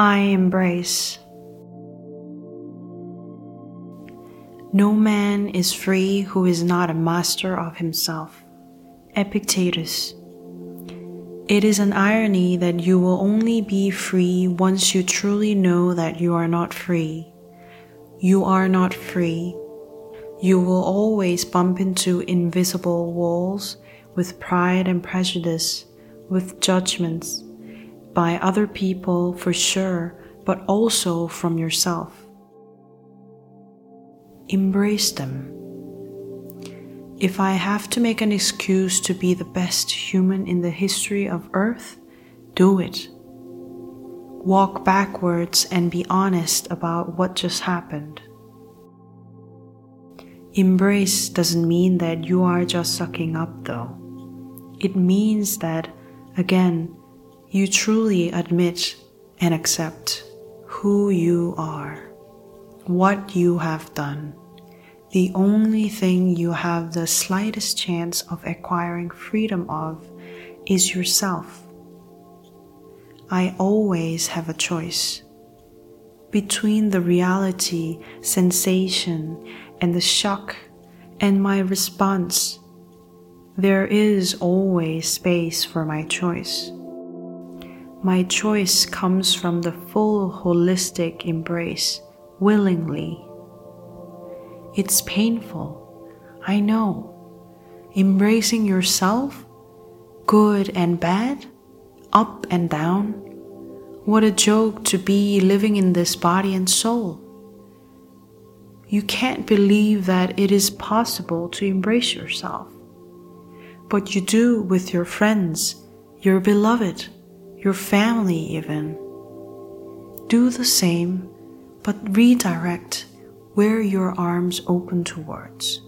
I embrace. No man is free who is not a master of himself. Epictetus. It is an irony that you will only be free once you truly know that you are not free. You are not free. You will always bump into invisible walls with pride and prejudice, with judgments by other people for sure, but also from yourself. Embrace them. If I have to make an excuse to be the best human in the history of Earth, do it. Walk backwards and be honest about what just happened. Embrace doesn't mean that you are just sucking up, though. It means that, again, you truly admit and accept who you are, what you have done. The only thing you have the slightest chance of acquiring freedom of is yourself. I always have a choice between the reality, sensation, and the shock and my response. There is always space for my choice. My choice comes from the full holistic embrace, willingly. It's painful, I know. Embracing yourself, good and bad, up and down. What a joke to be living in this body and soul. You can't believe that it is possible to embrace yourself. But you do with your friends, your beloved your family even. Do the same, but redirect where your arms open towards.